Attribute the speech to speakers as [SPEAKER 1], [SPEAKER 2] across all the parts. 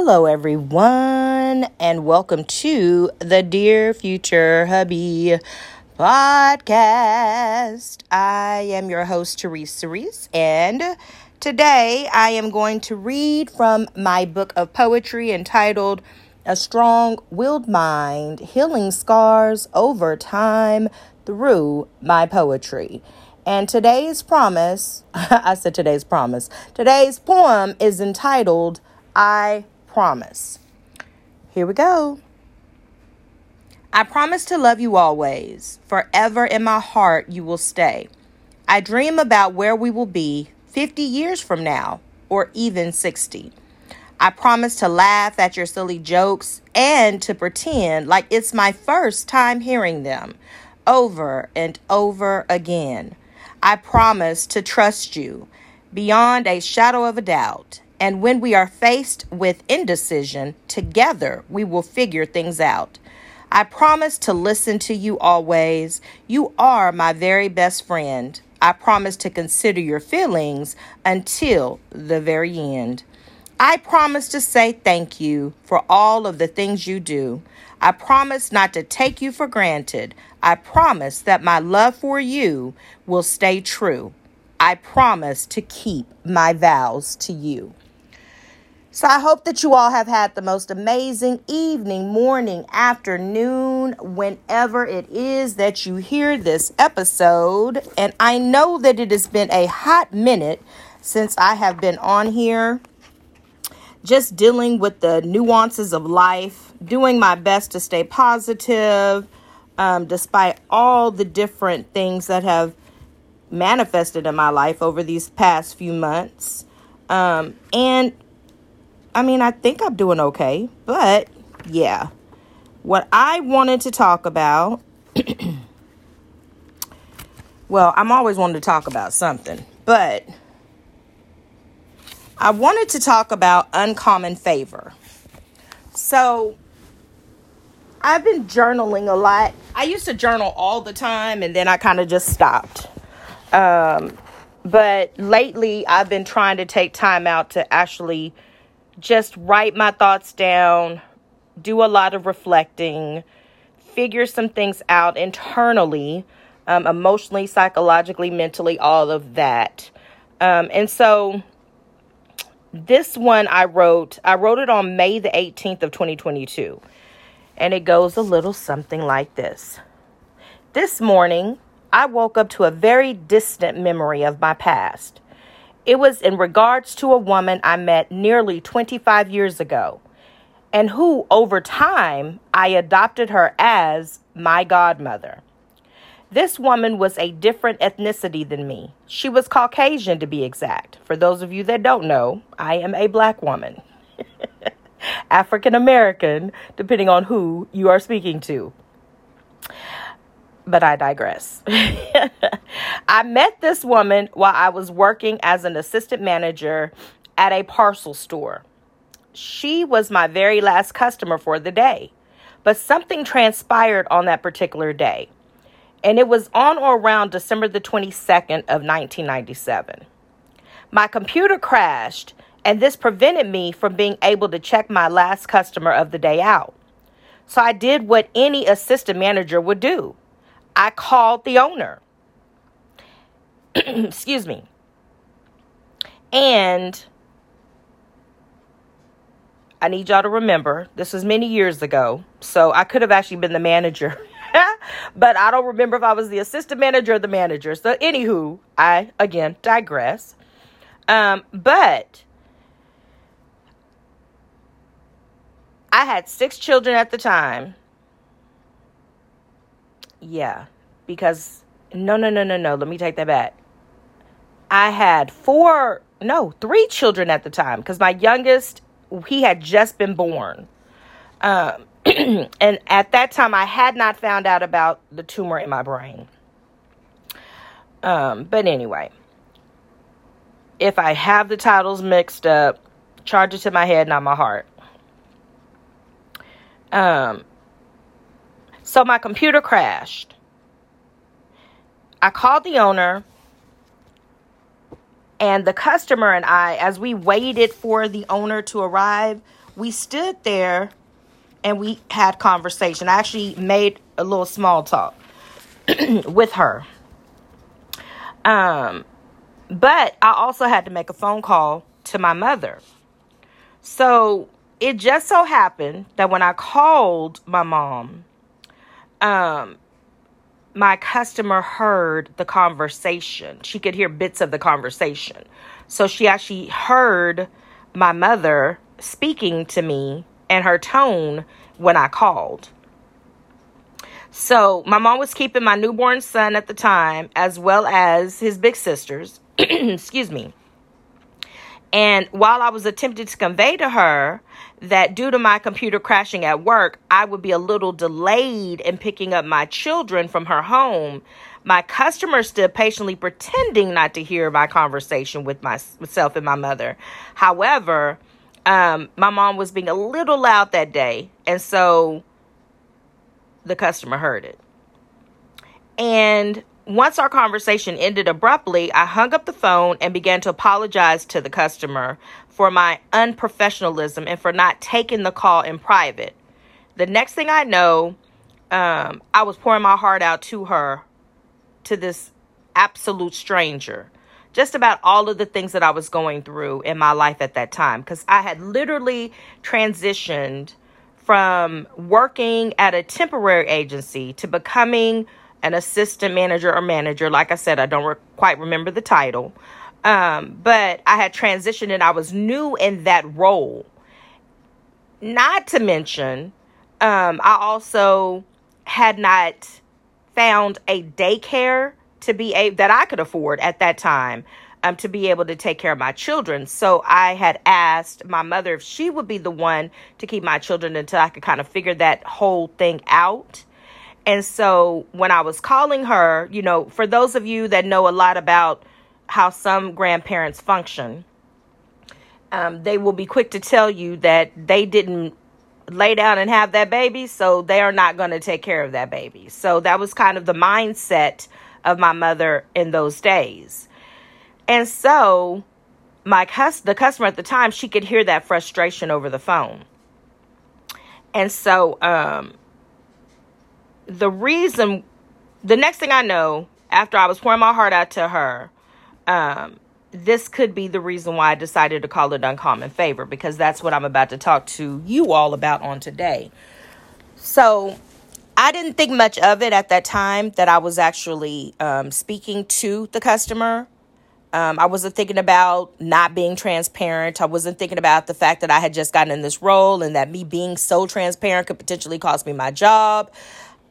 [SPEAKER 1] Hello, everyone, and welcome to the Dear Future Hubby podcast. I am your host, Therese Cerise, and today I am going to read from my book of poetry entitled A Strong Willed Mind Healing Scars Over Time Through My Poetry. And today's promise, I said today's promise, today's poem is entitled I Promise. Here we go. I promise to love you always. Forever in my heart you will stay. I dream about where we will be 50 years from now, or even 60. I promise to laugh at your silly jokes and to pretend like it's my first time hearing them over and over again. I promise to trust you beyond a shadow of a doubt. And when we are faced with indecision, together we will figure things out. I promise to listen to you always. You are my very best friend. I promise to consider your feelings until the very end. I promise to say thank you for all of the things you do. I promise not to take you for granted. I promise that my love for you will stay true. I promise to keep my vows to you. So I hope that you all have had the most amazing evening, morning, afternoon, whenever it is that you hear this episode. And I know that it has been a hot minute since I have been on here, just dealing with the nuances of life, doing my best to stay positive, um, despite all the different things that have manifested in my life over these past few months. Um, and I mean, I think I'm doing okay, but yeah. What I wanted to talk about, well, I'm always wanting to talk about something, but I wanted to talk about uncommon favor. So, I've been journaling a lot. I used to journal all the time and then I kind of just stopped. Um, but lately, I've been trying to take time out to actually just write my thoughts down, do a lot of reflecting, figure some things out internally, um, emotionally, psychologically, mentally, all of that. Um, and so this one I wrote, I wrote it on May the 18th of 2022. And it goes a little something like this. This morning, I woke up to a very distant memory of my past. It was in regards to a woman I met nearly 25 years ago, and who, over time, I adopted her as my godmother. This woman was a different ethnicity than me. She was Caucasian, to be exact. For those of you that don't know, I am a black woman. African American, depending on who you are speaking to but I digress. I met this woman while I was working as an assistant manager at a parcel store. She was my very last customer for the day, but something transpired on that particular day. And it was on or around December the 22nd of 1997. My computer crashed, and this prevented me from being able to check my last customer of the day out. So I did what any assistant manager would do I called the owner. Excuse me. And I need y'all to remember this was many years ago. So I could have actually been the manager. but I don't remember if I was the assistant manager or the manager. So, anywho, I again digress. Um, but I had six children at the time yeah, because no, no, no, no, no. Let me take that back. I had four, no, three children at the time because my youngest, he had just been born. Um, and at that time, I had not found out about the tumor in my brain. Um, but anyway, if I have the titles mixed up, charge it to my head, not my heart. Um, so my computer crashed. I called the owner, and the customer and I, as we waited for the owner to arrive, we stood there and we had conversation. I actually made a little small talk with her. Um, but I also had to make a phone call to my mother. So it just so happened that when I called my mom, um, my customer heard the conversation. She could hear bits of the conversation. So she actually heard my mother speaking to me and her tone when I called. So my mom was keeping my newborn son at the time, as well as his big sisters. Excuse me. And while I was attempting to convey to her that due to my computer crashing at work, I would be a little delayed in picking up my children from her home, my customer stood patiently pretending not to hear my conversation with myself and my mother. However, um, my mom was being a little loud that day, and so the customer heard it. And once our conversation ended abruptly, I hung up the phone and began to apologize to the customer for my unprofessionalism and for not taking the call in private. The next thing I know, um, I was pouring my heart out to her, to this absolute stranger, just about all of the things that I was going through in my life at that time. Because I had literally transitioned from working at a temporary agency to becoming an assistant manager or manager. Like I said, I don't re- quite remember the title. Um, but I had transitioned and I was new in that role. Not to mention, um, I also had not found a daycare to be a that I could afford at that time um, to be able to take care of my children. So I had asked my mother if she would be the one to keep my children until I could kind of figure that whole thing out. And so when I was calling her, you know, for those of you that know a lot about how some grandparents function, um, they will be quick to tell you that they didn't lay down and have that baby, so they are not going to take care of that baby. So that was kind of the mindset of my mother in those days. And so my cus- the customer at the time, she could hear that frustration over the phone. And so um, the reason, the next thing I know, after I was pouring my heart out to her, um, this could be the reason why I decided to call it uncommon favor because that's what I'm about to talk to you all about on today. So, I didn't think much of it at that time that I was actually um, speaking to the customer. Um, I wasn't thinking about not being transparent. I wasn't thinking about the fact that I had just gotten in this role and that me being so transparent could potentially cost me my job.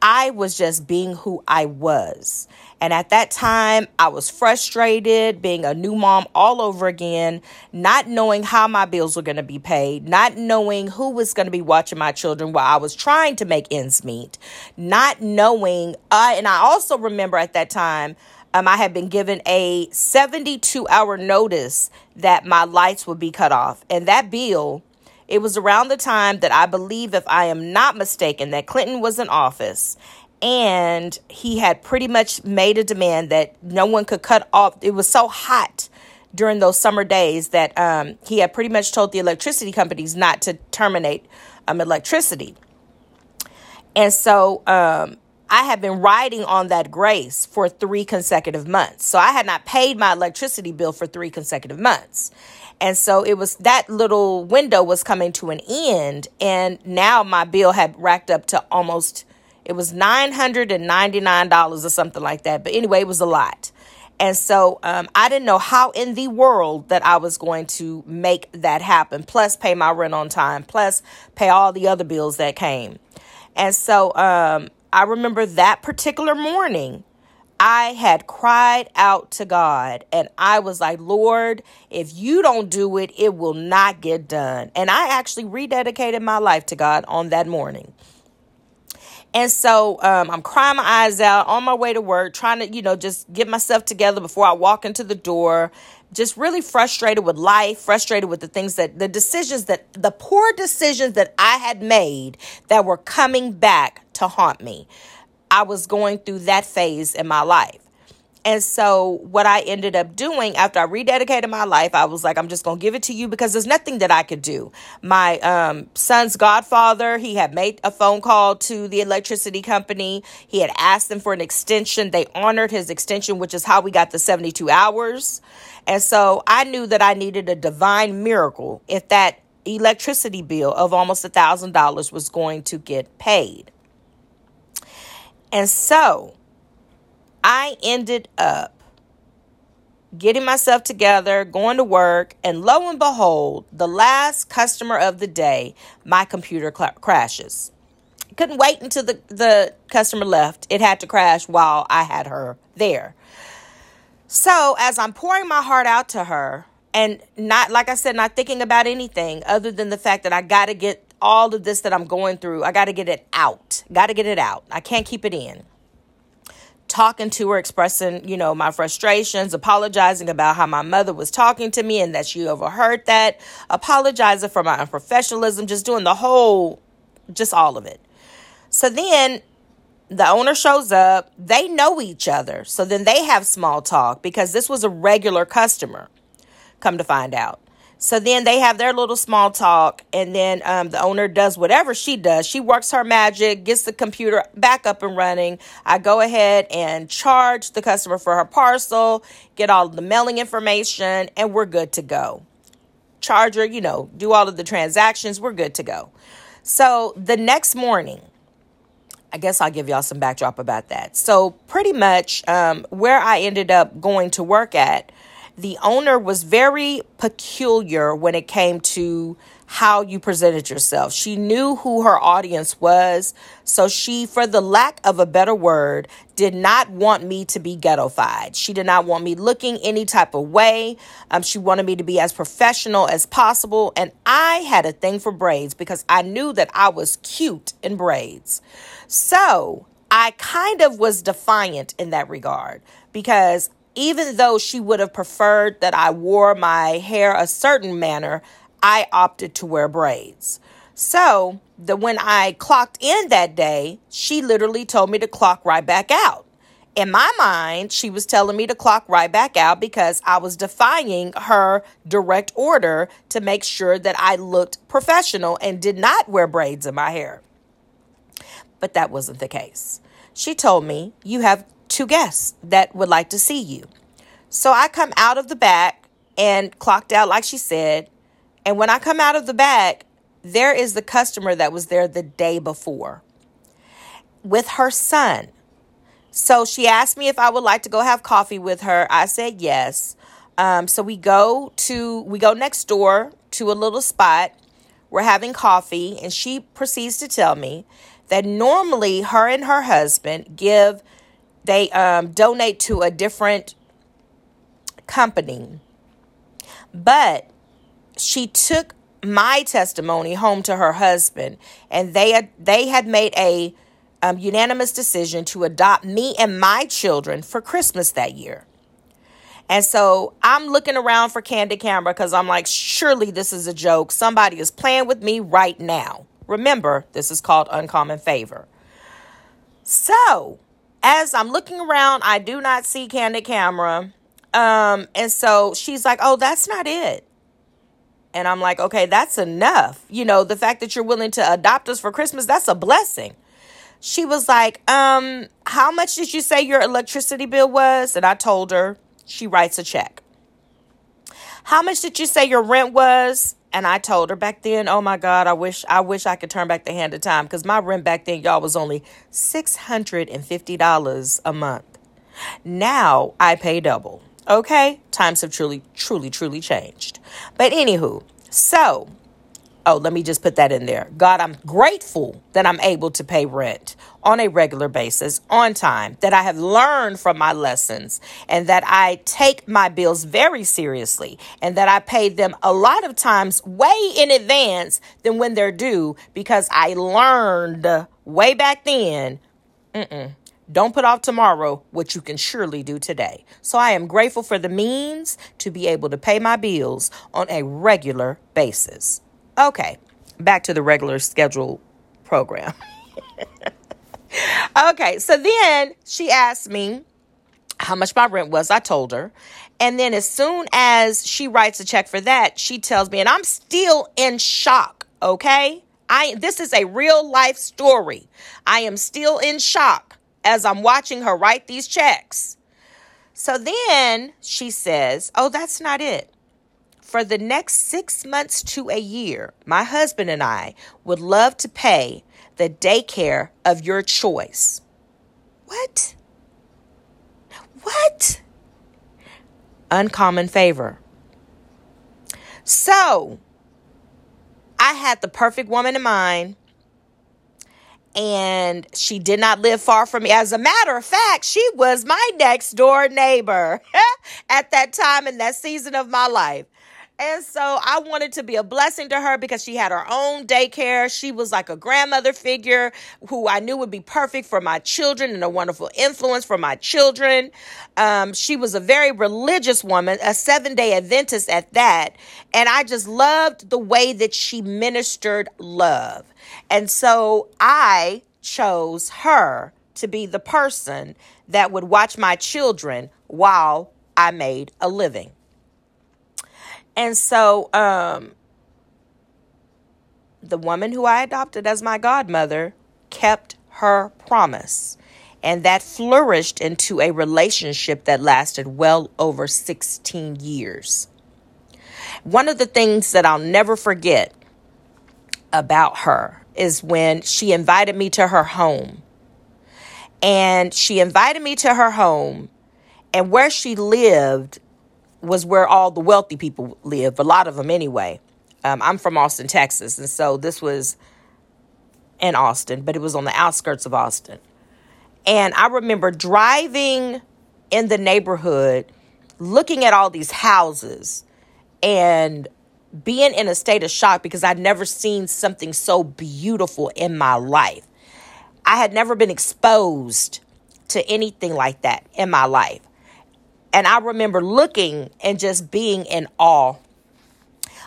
[SPEAKER 1] I was just being who I was. And at that time, I was frustrated being a new mom all over again, not knowing how my bills were going to be paid, not knowing who was going to be watching my children while I was trying to make ends meet, not knowing. Uh, and I also remember at that time, um, I had been given a 72 hour notice that my lights would be cut off. And that bill it was around the time that I believe, if I am not mistaken, that Clinton was in office and he had pretty much made a demand that no one could cut off. It was so hot during those summer days that um, he had pretty much told the electricity companies not to terminate um, electricity. And so um, I had been riding on that grace for three consecutive months. So I had not paid my electricity bill for three consecutive months. And so it was that little window was coming to an end. And now my bill had racked up to almost, it was $999 or something like that. But anyway, it was a lot. And so um, I didn't know how in the world that I was going to make that happen, plus pay my rent on time, plus pay all the other bills that came. And so um, I remember that particular morning I had cried out to God and I was like, Lord, if you don't do it, it will not get done. And I actually rededicated my life to God on that morning. And so um, I'm crying my eyes out on my way to work, trying to, you know, just get myself together before I walk into the door. Just really frustrated with life, frustrated with the things that, the decisions that, the poor decisions that I had made that were coming back to haunt me. I was going through that phase in my life. And so, what I ended up doing after I rededicated my life, I was like, I'm just going to give it to you because there's nothing that I could do. My um, son's godfather, he had made a phone call to the electricity company. He had asked them for an extension. They honored his extension, which is how we got the 72 hours. And so, I knew that I needed a divine miracle if that electricity bill of almost a $1,000 was going to get paid. And so, I ended up getting myself together, going to work, and lo and behold, the last customer of the day, my computer cl- crashes. Couldn't wait until the, the customer left. It had to crash while I had her there. So, as I'm pouring my heart out to her, and not, like I said, not thinking about anything other than the fact that I got to get all of this that I'm going through, I got to get it out. Got to get it out. I can't keep it in talking to her, expressing, you know, my frustrations, apologizing about how my mother was talking to me and that she overheard that, apologizing for my unprofessionalism, just doing the whole, just all of it. So then the owner shows up, they know each other. So then they have small talk because this was a regular customer, come to find out. So then they have their little small talk, and then um, the owner does whatever she does. She works her magic, gets the computer back up and running. I go ahead and charge the customer for her parcel, get all the mailing information, and we're good to go. Charge her, you know, do all of the transactions, we're good to go. So the next morning, I guess I'll give y'all some backdrop about that. So, pretty much um, where I ended up going to work at the owner was very peculiar when it came to how you presented yourself. She knew who her audience was. So she, for the lack of a better word, did not want me to be ghettofied. She did not want me looking any type of way. Um, she wanted me to be as professional as possible. And I had a thing for braids because I knew that I was cute in braids. So I kind of was defiant in that regard because even though she would have preferred that I wore my hair a certain manner, I opted to wear braids. So, the when I clocked in that day, she literally told me to clock right back out. In my mind, she was telling me to clock right back out because I was defying her direct order to make sure that I looked professional and did not wear braids in my hair. But that wasn't the case. She told me, You have two guests that would like to see you. So I come out of the back and clocked out, like she said. And when I come out of the back, there is the customer that was there the day before with her son. So she asked me if I would like to go have coffee with her. I said yes. Um, so we go to we go next door to a little spot. We're having coffee, and she proceeds to tell me that normally her and her husband give they um, donate to a different company. But she took my testimony home to her husband, and they had, they had made a um, unanimous decision to adopt me and my children for Christmas that year. And so I'm looking around for Candid Camera because I'm like, surely this is a joke. Somebody is playing with me right now. Remember, this is called uncommon favor. So as I'm looking around, I do not see Candid Camera. Um, and so she's like, Oh, that's not it. And I'm like, okay, that's enough. You know, the fact that you're willing to adopt us for Christmas, that's a blessing. She was like, um, how much did you say your electricity bill was? And I told her, she writes a check. How much did you say your rent was? And I told her back then, oh my God, I wish I wish I could turn back the hand of time because my rent back then, y'all, was only six hundred and fifty dollars a month. Now I pay double. Okay, times have truly, truly, truly changed. But anywho, so Oh, let me just put that in there. God, I'm grateful that I'm able to pay rent on a regular basis, on time, that I have learned from my lessons, and that I take my bills very seriously, and that I pay them a lot of times way in advance than when they're due because I learned way back then. Mm-mm. Don't put off tomorrow what you can surely do today. So I am grateful for the means to be able to pay my bills on a regular basis. Okay, back to the regular schedule program. okay, so then she asked me, how much my rent was. I told her. And then as soon as she writes a check for that, she tells me, and I'm still in shock, okay? I this is a real life story. I am still in shock as I'm watching her write these checks. So then she says, "Oh, that's not it. For the next 6 months to a year, my husband and I would love to pay the daycare of your choice." What? What? Uncommon favor. So, I had the perfect woman in mind, and she did not live far from me. As a matter of fact, she was my next door neighbor at that time in that season of my life. And so I wanted to be a blessing to her because she had her own daycare. She was like a grandmother figure who I knew would be perfect for my children and a wonderful influence for my children. Um, she was a very religious woman, a seven day Adventist at that. And I just loved the way that she ministered love. And so I chose her to be the person that would watch my children while I made a living. And so, um, the woman who I adopted as my godmother kept her promise. And that flourished into a relationship that lasted well over 16 years. One of the things that I'll never forget about her is when she invited me to her home. And she invited me to her home, and where she lived was where all the wealthy people live, a lot of them anyway. Um, I'm from Austin, Texas, and so this was in Austin, but it was on the outskirts of Austin. And I remember driving in the neighborhood, looking at all these houses, and being in a state of shock because I'd never seen something so beautiful in my life. I had never been exposed to anything like that in my life. And I remember looking and just being in awe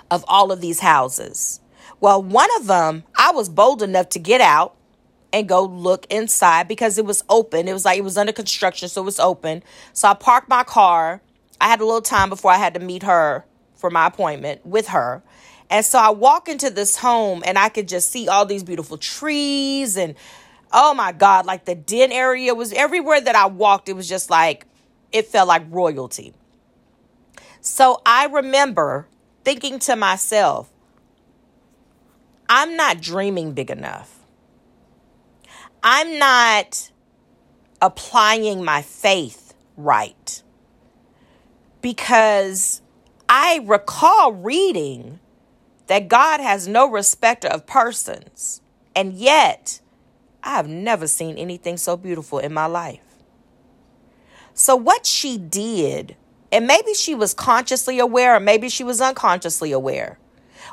[SPEAKER 1] of all of these houses. Well, one of them, I was bold enough to get out and go look inside because it was open. It was like it was under construction, so it was open. So I parked my car. I had a little time before I had to meet her for my appointment with her. And so I walk into this home and I could just see all these beautiful trees and oh my God, like the den area was everywhere that I walked, it was just like it felt like royalty. So I remember thinking to myself, I'm not dreaming big enough. I'm not applying my faith right. Because I recall reading that God has no respecter of persons. And yet, I have never seen anything so beautiful in my life. So, what she did, and maybe she was consciously aware, or maybe she was unconsciously aware,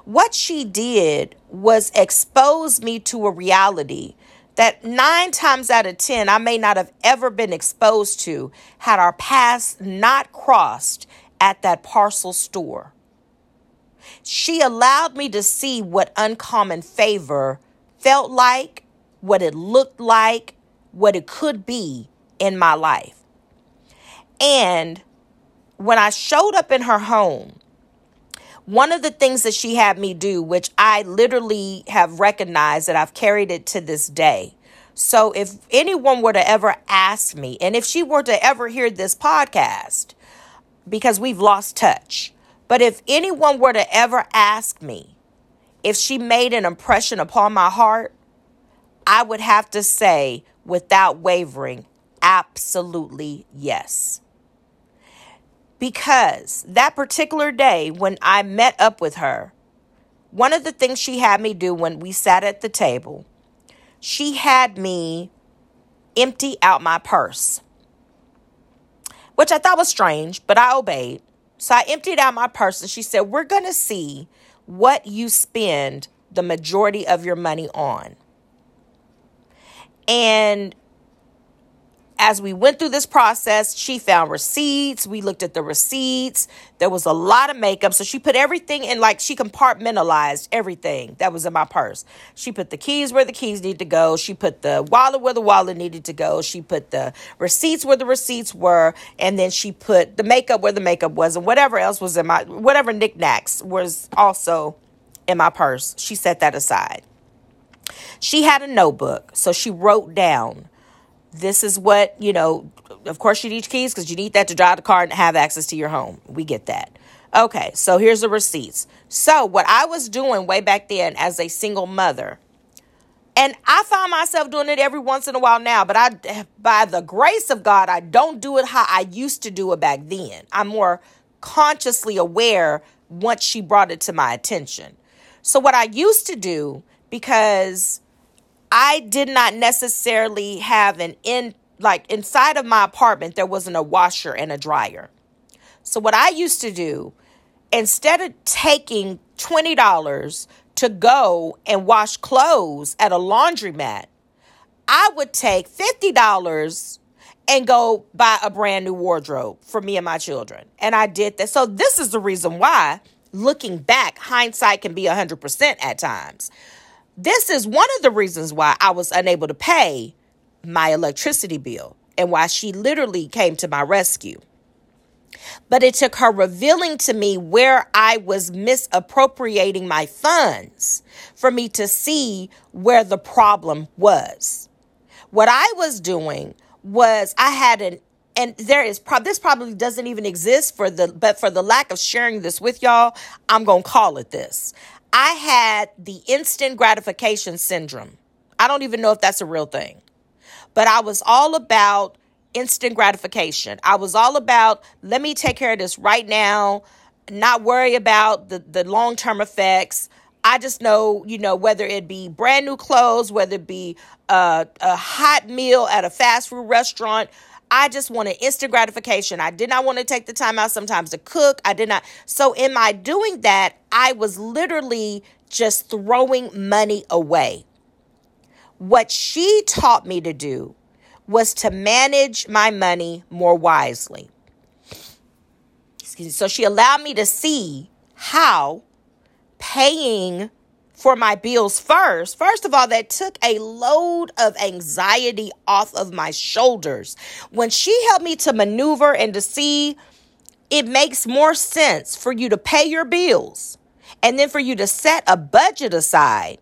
[SPEAKER 1] what she did was expose me to a reality that nine times out of 10, I may not have ever been exposed to had our paths not crossed at that parcel store. She allowed me to see what uncommon favor felt like, what it looked like, what it could be in my life. And when I showed up in her home, one of the things that she had me do, which I literally have recognized that I've carried it to this day. So if anyone were to ever ask me, and if she were to ever hear this podcast, because we've lost touch, but if anyone were to ever ask me if she made an impression upon my heart, I would have to say without wavering, absolutely yes because that particular day when I met up with her, one of the things she had me do when we sat at the table, she had me empty out my purse, which I thought was strange, but I obeyed. So I emptied out my purse and she said, We're going to see what you spend the majority of your money on. And as we went through this process, she found receipts. We looked at the receipts. There was a lot of makeup. So she put everything in, like, she compartmentalized everything that was in my purse. She put the keys where the keys needed to go. She put the wallet where the wallet needed to go. She put the receipts where the receipts were. And then she put the makeup where the makeup was. And whatever else was in my, whatever knickknacks was also in my purse. She set that aside. She had a notebook. So she wrote down this is what, you know, of course you need keys because you need that to drive the car and have access to your home. We get that. Okay, so here's the receipts. So, what I was doing way back then as a single mother, and I find myself doing it every once in a while now, but I, by the grace of God, I don't do it how I used to do it back then. I'm more consciously aware once she brought it to my attention. So, what I used to do, because I did not necessarily have an in like inside of my apartment there wasn't a washer and a dryer. So what I used to do instead of taking $20 to go and wash clothes at a laundromat, I would take $50 and go buy a brand new wardrobe for me and my children. And I did that. So this is the reason why looking back hindsight can be 100% at times this is one of the reasons why I was unable to pay my electricity bill and why she literally came to my rescue. But it took her revealing to me where I was misappropriating my funds for me to see where the problem was. What I was doing was I had an and there is pro- this probably doesn't even exist for the but for the lack of sharing this with y'all, I'm going to call it this. I had the instant gratification syndrome. I don't even know if that's a real thing, but I was all about instant gratification. I was all about, let me take care of this right now, not worry about the, the long term effects. I just know, you know, whether it be brand new clothes, whether it be a, a hot meal at a fast food restaurant, I just wanted instant gratification. I did not want to take the time out sometimes to cook. I did not. So, in my doing that, I was literally just throwing money away. What she taught me to do was to manage my money more wisely. So, she allowed me to see how paying for my bills first, first of all, that took a load of anxiety off of my shoulders. When she helped me to maneuver and to see it makes more sense for you to pay your bills and then for you to set a budget aside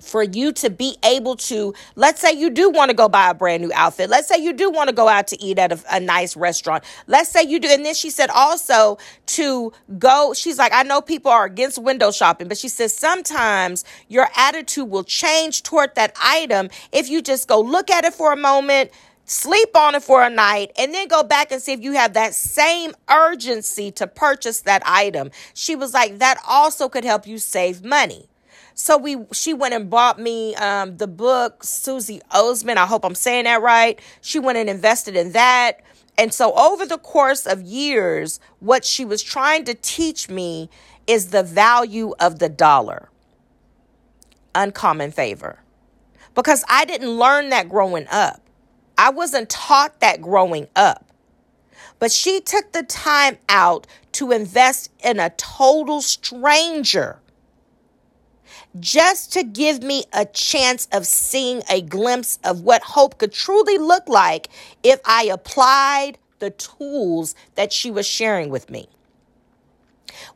[SPEAKER 1] for you to be able to, let's say you do want to go buy a brand new outfit. Let's say you do want to go out to eat at a, a, nice restaurant. Let's say you do. And then she said also to go, she's like, I know people are against window shopping, but she says sometimes your attitude will change toward that item if you just go look at it for a moment, sleep on it for a night, and then go back and see if you have that same urgency to purchase that item. She was like, that also could help you save money. So we she went and bought me um, the book Suze Orman. I hope I'm saying that right. She went and invested in that. And so over the course of years, what she was trying to teach me is the value of the dollar. Uncommon favor. Because I didn't learn that growing up. I wasn't taught that growing up. But she took the time out to invest in a total stranger just to give me a chance of seeing a glimpse of what hope could truly look like if I applied the tools that she was sharing with me.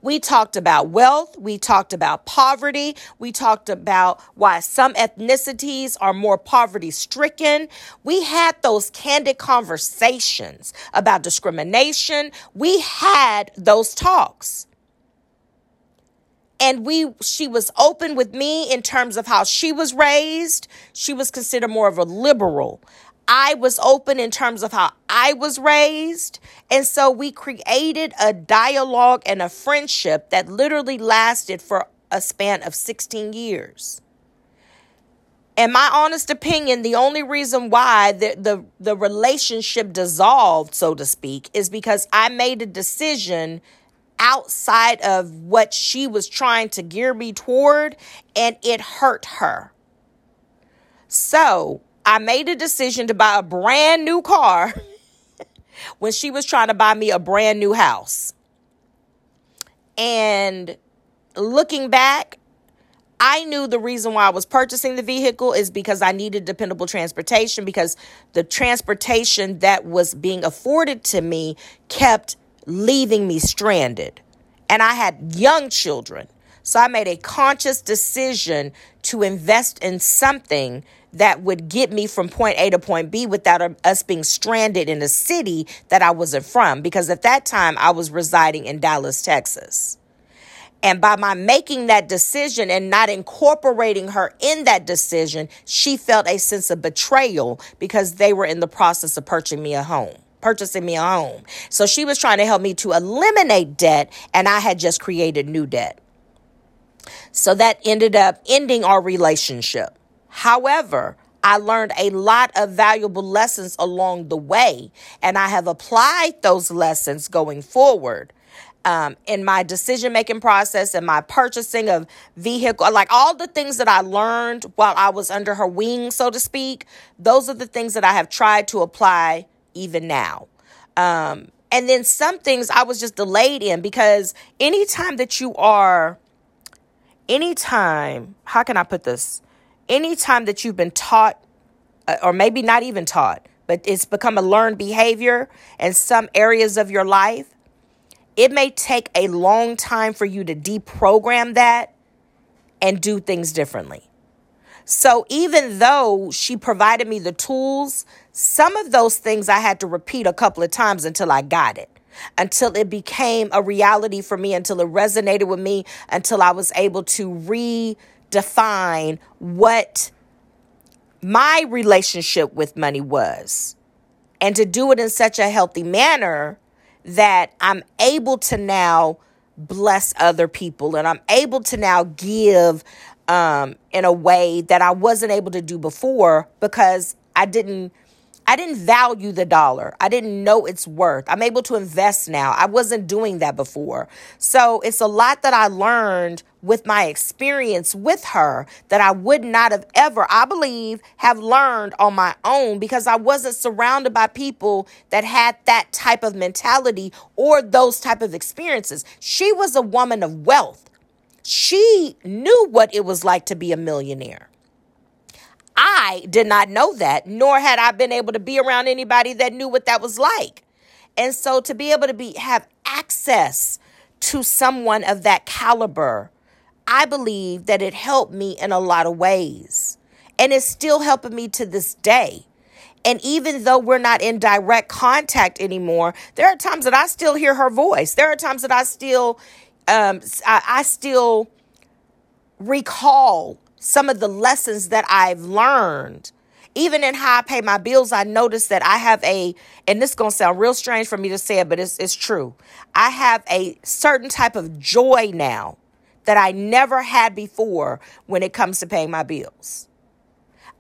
[SPEAKER 1] We talked about wealth. We talked about poverty. We talked about why some ethnicities are more poverty stricken. We had those candid conversations about discrimination. We had those talks and we she was open with me in terms of how she was raised. She was considered more of a liberal. I was open in terms of how i was raised. And so we created a dialogue and a friendship that literally lasted for a span of 16 years. In my honest opinion, the only reason why the, the, the relationship dissolved, so to speak, is because I made a decision outside of what she was trying to gear me toward, and it hurt her. So, I made a decision to buy a brand new car when she was trying to buy me a brand new house. And looking back, I knew the reason why I was purchasing the vehicle is because I needed dependable transportation because the transportation that was being afforded to me kept leaving me stranded. And I had young children. So I made a conscious decision to invest in something that would get me from point A to point B without um, us being stranded in a city that I wasn't from. Because at that time, I was residing in Dallas, Texas. And by my making that decision and not incorporating her in that decision, she felt a sense of betrayal because they were in the process of purchasing me a home purchasing me a home. So she was trying to help me to eliminate debt, and I had just created new debt. So that ended up ending our relationship. However, I learned a lot of valuable lessons along the way, and I have applied those lessons going forward um, in my decision making process and my purchasing of vehicle, like all the things that I learned while I was under her wing, so to speak, those are the things that I have tried to apply even now. Um, and then some things I was just delayed in because anytime that you are, anytime, how can I put this? Anytime that you've been taught, uh, or maybe not even taught, but it's become a learned behavior in some areas of your life, it may take a long time for you to deprogram that and do things differently. So even though she provided me the tools, some of those things I had to repeat a couple of times until I got it, until it became a reality for me, until it resonated with me, until I was able to redefine what my relationship with money was. And to do it in such a healthy manner that I'm able to now bless other people and I'm able to now give um, in a way that I wasn't able to do before because I didn't I didn't value the dollar. I didn't know its worth. I'm able to invest now. I wasn't doing that before. So it's a lot that I learned with my experience with her that I would not have ever, I believe, have learned on my own because I wasn't surrounded by people that had that type of mentality or those type of experiences. She was a woman of wealth. She knew what it was like to be a millionaire. I did not know that, nor had I been able to be around anybody that knew what that was like. And so to be able to be have access to someone of that caliber, I believe that it helped me in a lot of ways. And it's still helping me to this day. And even though we're not in direct contact anymore, there are times that I still hear her voice. There are times that I still um I, I still recall some of the lessons that I've learned. Even in how I pay my bills, I notice that I have a, and this is going to sound real strange for me to say it, but it's, it's true. I have a certain type of joy now that I never had before when it comes to paying my bills.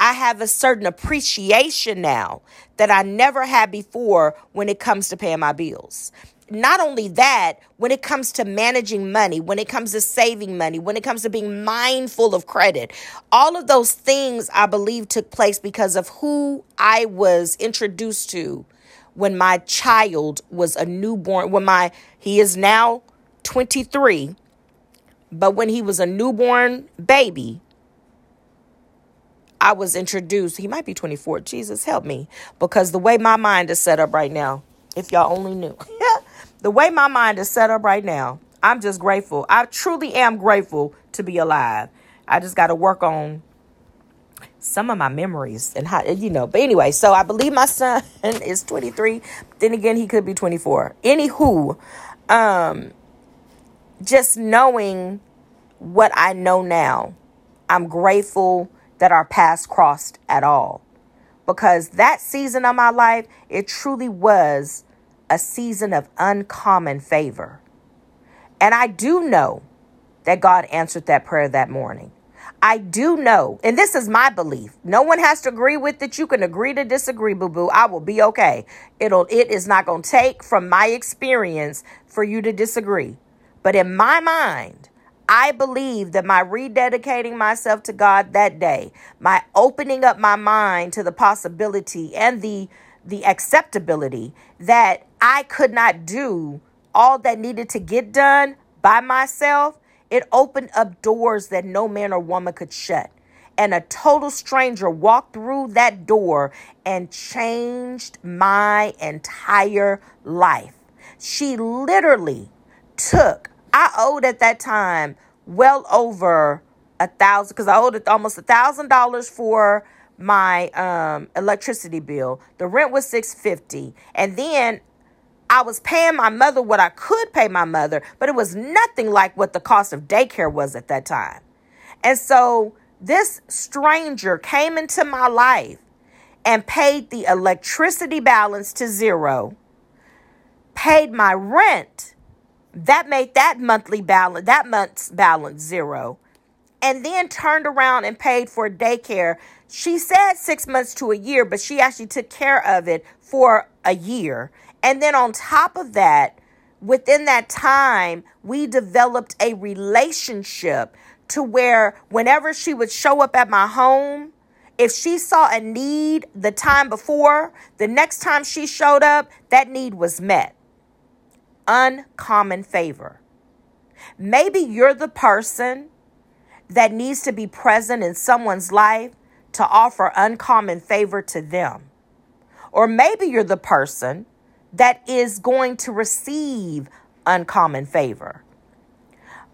[SPEAKER 1] I have a certain appreciation now that I never had before when it comes to paying my bills not only that, when it comes to managing money, when it comes to saving money, when it comes to being mindful of credit, all of those things I believe took place because of who I was introduced to when my child was a newborn, when my, he is now 23, but when he was a newborn baby, I was introduced, he might be 24. Jesus, help me. Because the way my mind is set up right now, if y'all only knew. the way my mind is set up right now, I'm just grateful. I truly am grateful to be alive. I just got to work on some of my memories and how you know. But anyway, so I believe my son is 23. Then again, he could be 24. Anywho, um, just knowing what I know now, I'm grateful that our paths crossed at all. Because that season of my life, it truly was a season of uncommon favor. And I do know that God answered that prayer that morning. I do know, and this is my belief. No one has to agree with it. You can agree to disagree, boo boo. I will be okay. It'll it is not going to take from my experience for you to disagree. But in my mind, I believe that my rededicating myself to God that day, my opening up my mind to the possibility and the the acceptability that I could not do all that needed to get done by myself, it opened up doors that no man or woman could shut. And a total stranger walked through that door and changed my entire life. She literally took, I owed at that time well over a thousand, because I owed almost a thousand dollars for my um, electricity bill. The rent was 650 and then I was paying my mother what I could pay my mother, but it was nothing like what the cost of daycare was at that time. And so this stranger came into my life and paid the electricity balance to zero, paid my rent. That made that monthly balance, that month's balance zero, and then turned around and paid for daycare. She said six months to a year, but she actually took care of it for a year. And then on top of that, within that time, we developed a relationship to where whenever she would show up at my home, if she saw a need the time before, the next time she showed up, that need was met. Uncommon favor. Maybe you're the person that needs to be present in someone's life to offer uncommon favor to them. Or maybe you're the person that is going to receive uncommon favor.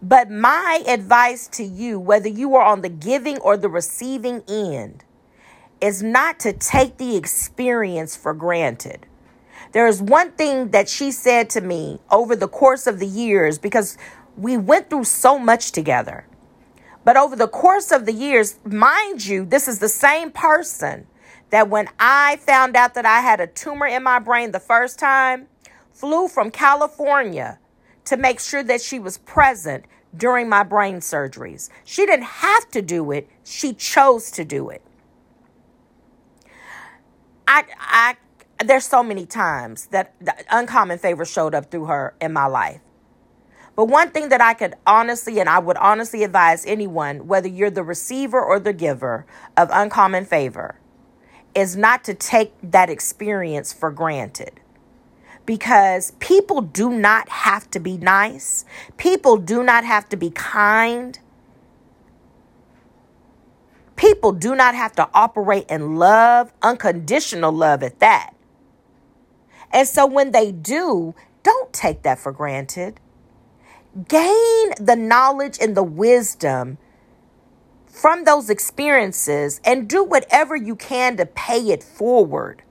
[SPEAKER 1] But my advice to you, whether you are on the giving or the receiving end, is not to take the experience for granted. There is one thing that she said to me over the course of the years because we went through so much together. But over the course of the years, mind you, this is the same person that when I found out that I had a tumor in my brain the first time, flew from California to make sure that she was present during my brain surgeries. She didn't have to do it, she chose to do it. I I there's so many times that uncommon favor showed up through her in my life. But one thing that I could honestly and I would honestly advise anyone, whether you're the receiver or the giver of uncommon favor, is not to take that experience for granted. Because people do not have to be nice, people do not have to be kind. People do not have to operate in love, unconditional love at that. And so when they do, don't take that for granted. Gain the knowledge and the wisdom from those experiences and do whatever you can to pay it forward.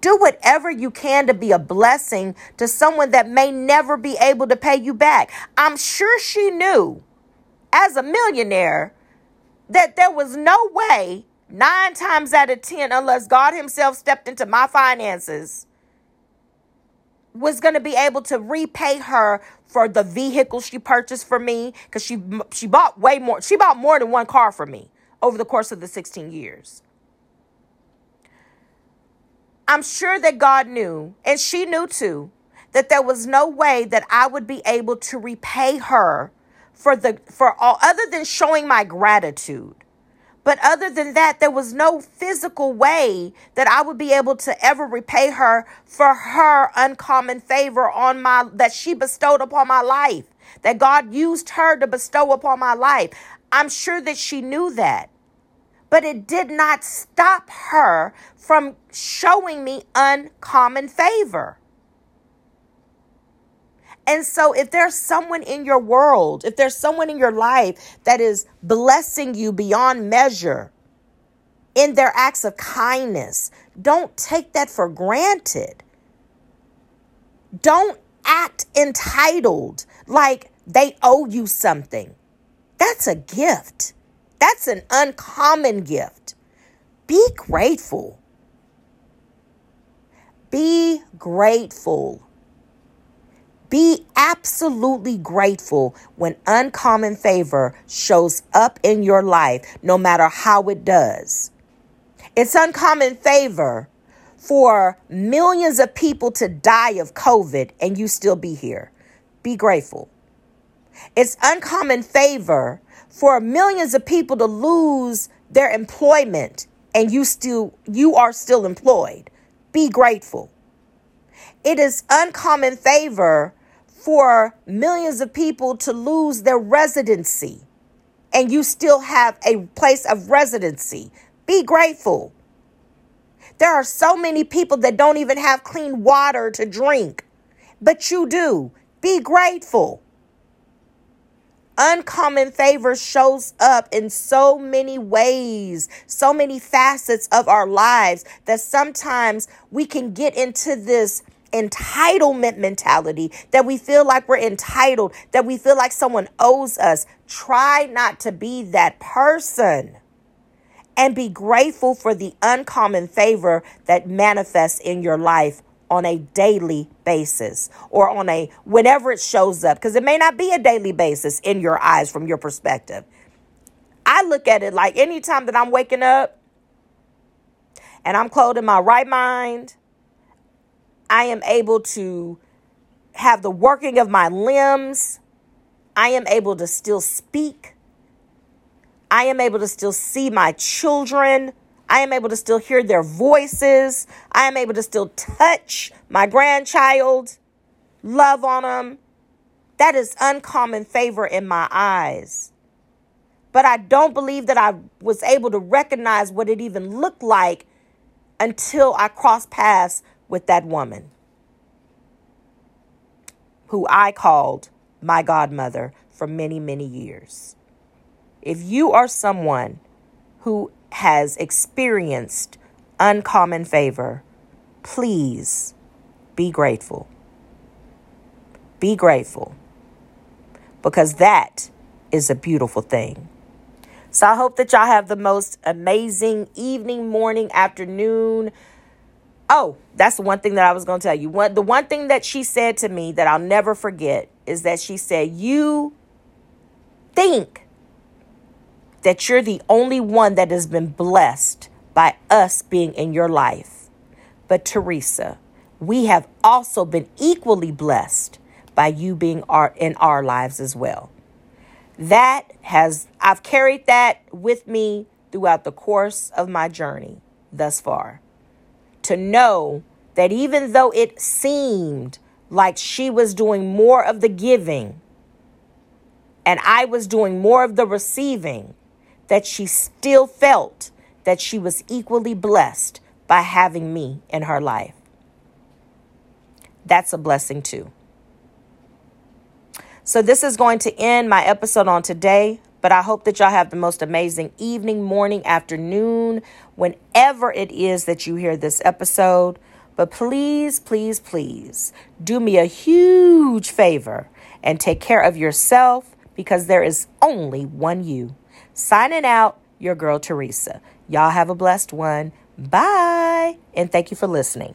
[SPEAKER 1] Do whatever you can to be a blessing to someone that may never be able to pay you back. I'm sure she knew as a millionaire that there was no way, nine times out of 10, unless God Himself stepped into my finances, was going to be able to repay her for the vehicle she purchased for me because she she bought way more she bought more than one car for me over the course of the 16 years. I'm sure that god knew and she knew too that there was no way that i would be able to repay her for the for all other than showing my gratitude but other than that, there was no physical way that I would be able to ever repay her for her uncommon favor on my that she bestowed upon my life. That God used her to bestow upon my life. I'm sure that she knew that. But it did not stop her from showing me uncommon favor. And so, if there's someone in your world, if there's someone in your life that is blessing you beyond measure in their acts of kindness, don't take that for granted. Don't act entitled like they owe you something. That's a gift, that's an uncommon gift. Be grateful. Be grateful. Be absolutely grateful when uncommon favor shows up in your life, no matter how it does. It's uncommon favor for millions of people to die of COVID and you still be here. Be grateful. It's uncommon favor for millions of people to lose their employment and you still you are still employed. Be grateful. It is uncommon favor for millions of people to lose their residency and you still have a place of residency. Be grateful. There are so many people that don't even have clean water to drink, but you do. Be grateful. Uncommon favor shows up in so many ways, so many facets of our lives that sometimes we can get into this entitlement mentality that we feel like we're entitled, that we feel like someone owes us. Try not to be that person and be grateful for the uncommon favor that manifests in your life on a daily basis or on a whenever it shows up because it may not be a daily basis in your eyes from your perspective. I look at it like anytime that I'm waking up and I'm clothed in my right mind, I am able to have the working of my limbs. I am able to still speak. I am able to still see my children. I am able to still hear their voices. I am able to still touch my grandchild, love on them. That is uncommon favor in my eyes. But I don't believe that I was able to recognize what it even looked like until I crossed paths with that woman who I called my godmother for many, many years. If you are someone who has experienced uncommon favor, please be grateful. Be grateful because that is a beautiful thing. So I hope that y'all have the most amazing evening, morning, afternoon. Oh, that's the one thing that I was going to tell you. One, the one thing that she said to me that I'll never forget is that she said, You think that you're the only one that has been blessed by us being in your life. But Teresa, we have also been equally blessed by you being our, in our lives as well. That has, I've carried that with me throughout the course of my journey thus far. To know that even though it seemed like she was doing more of the giving and I was doing more of the receiving, that she still felt that she was equally blessed by having me in her life. That's a blessing too. So, this is going to end my episode on today, but I hope that y'all have the most amazing evening, morning, afternoon, whenever it is that you hear this episode. But please, please, please do me a huge favor and take care of yourself because there is only one you. Signing out, your girl Teresa. Y'all have a blessed one. Bye. And thank you for listening.